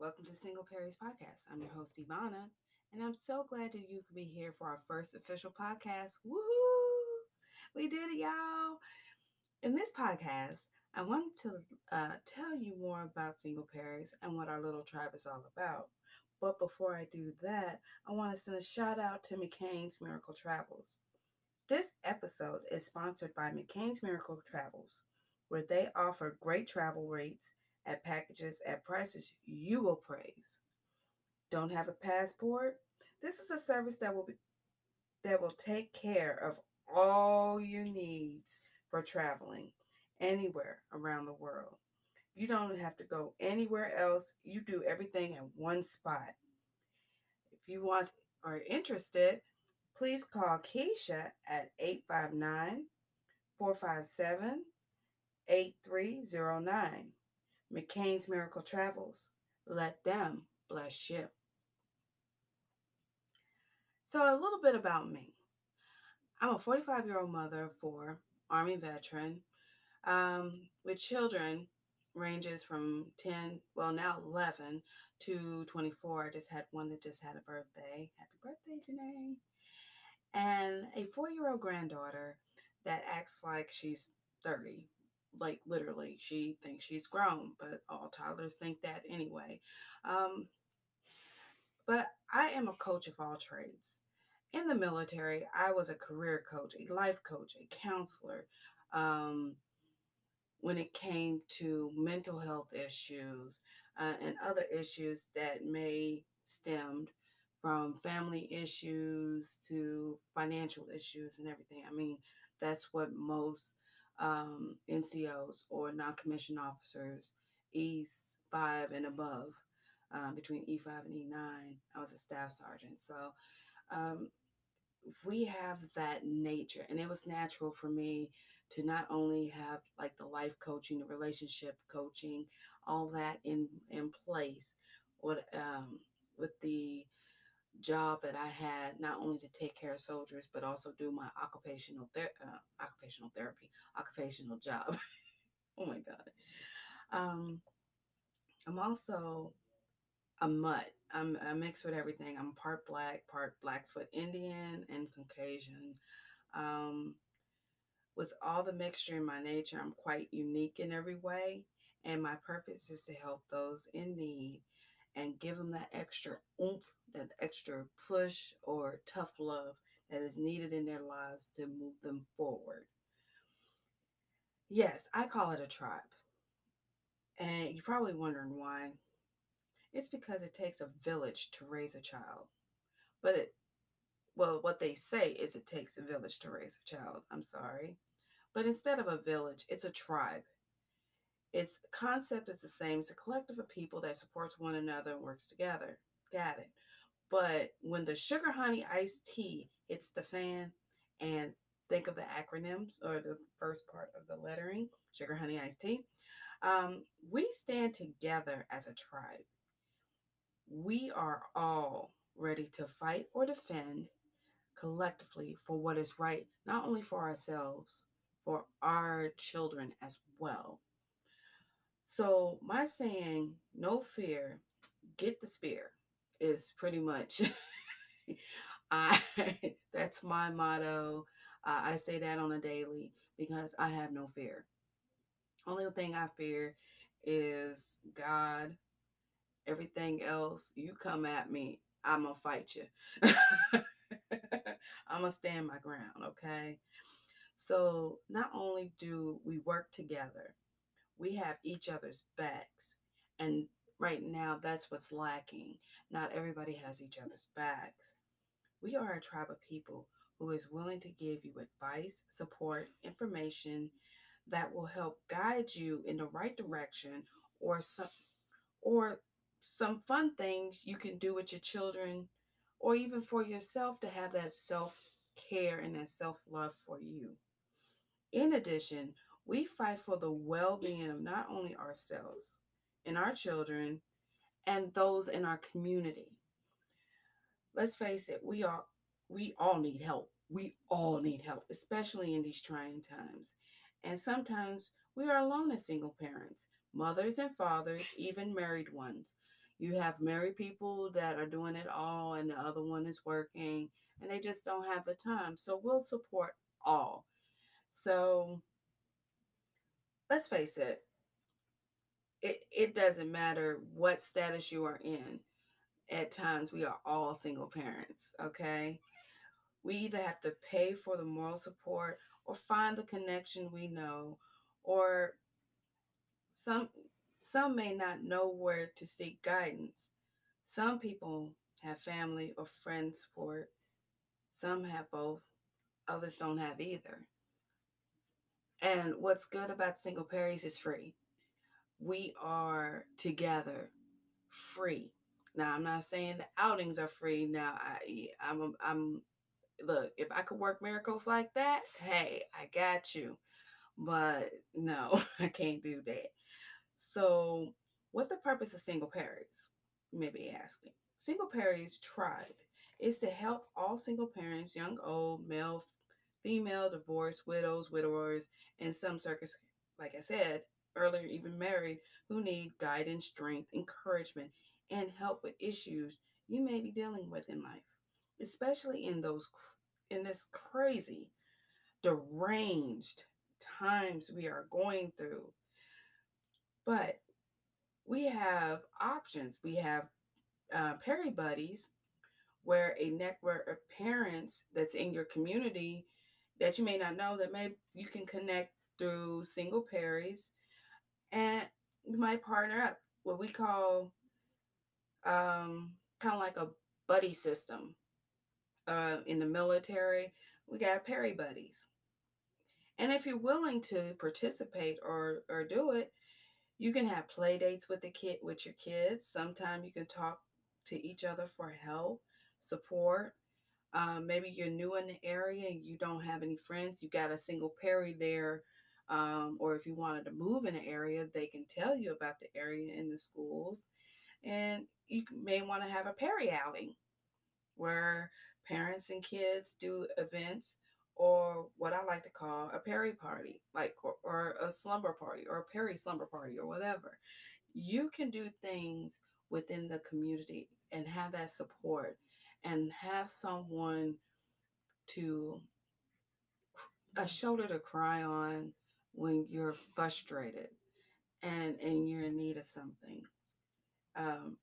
Welcome to Single Paries podcast. I'm your host, Ivana, and I'm so glad that you could be here for our first official podcast. Woohoo! We did it, y'all. In this podcast, I want to uh, tell you more about Single Paries and what our little tribe is all about. But before I do that, I want to send a shout out to McCain's Miracle Travels. This episode is sponsored by McCain's Miracle Travels, where they offer great travel rates at packages at prices you will praise. Don't have a passport? This is a service that will be that will take care of all your needs for traveling anywhere around the world. You don't have to go anywhere else. You do everything in one spot. If you want or interested, please call Keisha at 859 457 8309. McCain's Miracle Travels. Let them bless you. So, a little bit about me. I'm a 45 year old mother of four, Army veteran, um, with children ranges from 10, well, now 11 to 24. I just had one that just had a birthday. Happy birthday, Janae. And a four year old granddaughter that acts like she's 30. Like literally, she thinks she's grown, but all toddlers think that anyway. Um, but I am a coach of all trades. In the military, I was a career coach, a life coach, a counselor. Um, when it came to mental health issues uh, and other issues that may stemmed from family issues to financial issues and everything. I mean, that's what most um, NCOs or non-commissioned officers, E5 and above, um, between E5 and E9. I was a staff sergeant, so um, we have that nature, and it was natural for me to not only have like the life coaching, the relationship coaching, all that in in place, with um, with the job that I had, not only to take care of soldiers, but also do my occupational ther- uh, occupational therapy, occupational job. oh my God. Um, I'm also a mutt. I'm a mix with everything. I'm part black, part Blackfoot Indian, and Caucasian. Um, with all the mixture in my nature, I'm quite unique in every way. And my purpose is to help those in need and give them that extra oomph, that extra push or tough love that is needed in their lives to move them forward. Yes, I call it a tribe. And you're probably wondering why. It's because it takes a village to raise a child. But it, well, what they say is it takes a village to raise a child. I'm sorry. But instead of a village, it's a tribe. Its concept is the same. It's a collective of people that supports one another and works together. Got it. But when the sugar honey iced tea hits the fan, and think of the acronyms or the first part of the lettering, sugar honey iced tea, um, we stand together as a tribe. We are all ready to fight or defend collectively for what is right, not only for ourselves, for our children as well. So, my saying, no fear, get the spear, is pretty much I that's my motto. Uh, I say that on a daily because I have no fear. Only thing I fear is God. Everything else, you come at me, I'm gonna fight you. I'm gonna stand my ground, okay? So not only do we work together, we have each other's backs. And right now, that's what's lacking. Not everybody has each other's backs. We are a tribe of people who is willing to give you advice, support, information that will help guide you in the right direction or some or some fun things you can do with your children or even for yourself to have that self-care and that self-love for you. In addition, we fight for the well being of not only ourselves and our children and those in our community. Let's face it, we are we all need help. We all need help, especially in these trying times. And sometimes we are alone as single parents, mothers and fathers, even married ones. You have married people that are doing it all, and the other one is working, and they just don't have the time. So we'll support all. So let's face it, it, it doesn't matter what status you are in. At times, we are all single parents, okay? We either have to pay for the moral support or find the connection we know, or some some may not know where to seek guidance. Some people have family or friend support. Some have both. Others don't have either. And what's good about Single Paries is free. We are together free. Now, I'm not saying the outings are free. Now, I, I'm, um, I'm, look, if I could work miracles like that, hey, I got you. But no, I can't do that. So, what's the purpose of Single Paries? You may be asking. Single Paries Tribe is to help all single parents, young, old, male, female, divorced, widows, widowers, and some circus, like I said earlier, even married, who need guidance, strength, encouragement, and help with issues you may be dealing with in life, especially in those in this crazy, deranged times we are going through. But we have options. We have uh, Parry Buddies, where a network of parents that's in your community that you may not know that maybe you can connect through single paries and you might partner up what we call um, kind of like a buddy system uh, in the military we got parry buddies. And if you're willing to participate or or do it you can have play dates with the kid with your kids. Sometimes you can talk to each other for help support um, maybe you're new in the area and you don't have any friends. You got a single parry there. Um, or if you wanted to move in an area, they can tell you about the area and the schools. And you may want to have a parry outing where parents and kids do events or what I like to call a parry party, like or, or a slumber party or a parry slumber party or whatever. You can do things within the community and have that support and have someone to a shoulder to cry on when you're frustrated and and you're in need of something. Um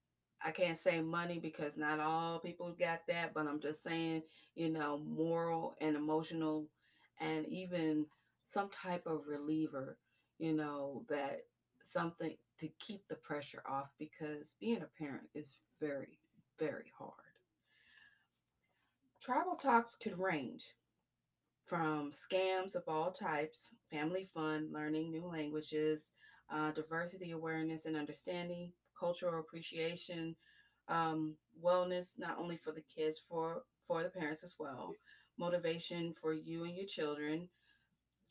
i can't say money because not all people got that but i'm just saying you know moral and emotional and even some type of reliever you know that something to keep the pressure off because being a parent is very very hard Tribal talks could range from scams of all types, family fun, learning new languages, uh, diversity awareness and understanding, cultural appreciation, um, wellness not only for the kids, for for the parents as well, motivation for you and your children,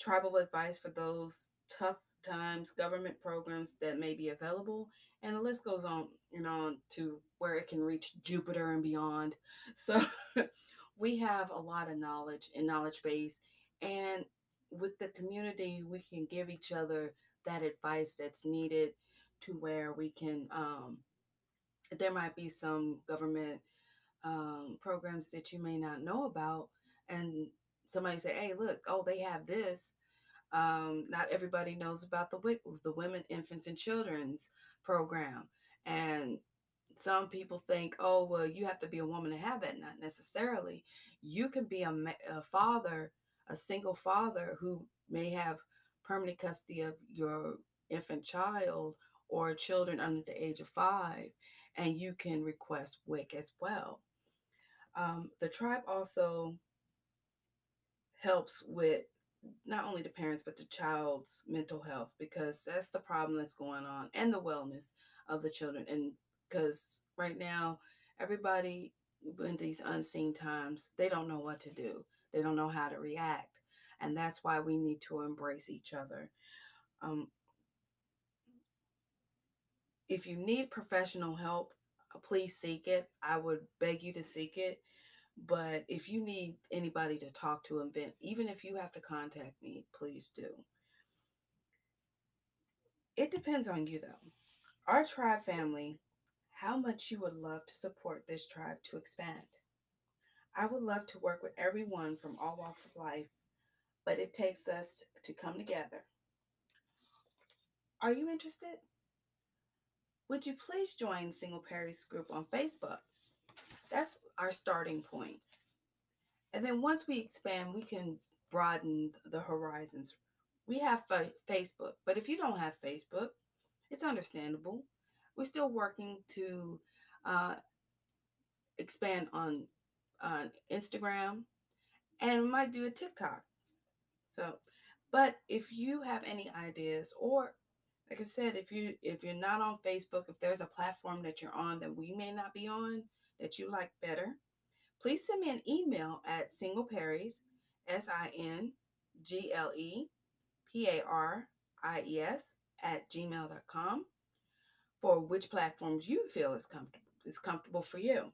tribal advice for those tough times, government programs that may be available, and the list goes on and on to where it can reach Jupiter and beyond. So we have a lot of knowledge and knowledge base and with the community we can give each other that advice that's needed to where we can um, there might be some government um, programs that you may not know about and somebody say hey look oh they have this. Um, not everybody knows about the WIC, the women infants and children's program and some people think, oh, well, you have to be a woman to have that. Not necessarily. You can be a, a father, a single father who may have permanent custody of your infant child or children under the age of five, and you can request WIC as well. Um, the tribe also helps with not only the parents but the child's mental health because that's the problem that's going on and the wellness of the children and because right now everybody in these unseen times they don't know what to do. They don't know how to react and that's why we need to embrace each other. Um, if you need professional help uh, please seek it. I would beg you to seek it but if you need anybody to talk to and vent even if you have to contact me please do. It depends on you though. Our tribe family how much you would love to support this tribe to expand. I would love to work with everyone from all walks of life, but it takes us to come together. Are you interested? Would you please join Single Paries group on Facebook? That's our starting point. And then once we expand, we can broaden the horizons. We have Facebook, but if you don't have Facebook, it's understandable. We're still working to uh, expand on on Instagram and might do a TikTok. So, but if you have any ideas or like I said, if you if you're not on Facebook, if there's a platform that you're on that we may not be on that you like better, please send me an email at singleparies, S I N G L E P A R I E S, at gmail.com for which platforms you feel is comfortable is comfortable for you.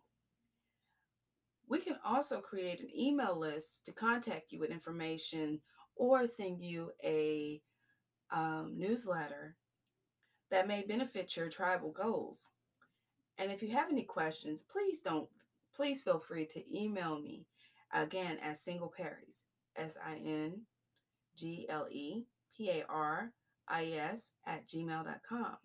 We can also create an email list to contact you with information or send you a um, newsletter that may benefit your tribal goals. And if you have any questions, please don't, please feel free to email me again at Single Paries, S I N G L E P A R I E S, at gmail.com.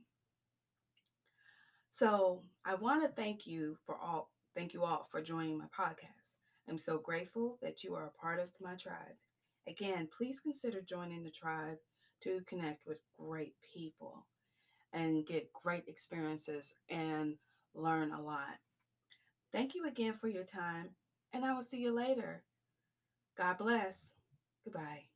So I want to thank you for all Thank you all for joining my podcast. I'm so grateful that you are a part of my tribe. Again, please consider joining the tribe to connect with great people and get great experiences and learn a lot. Thank you again for your time, and I will see you later. God bless. Goodbye.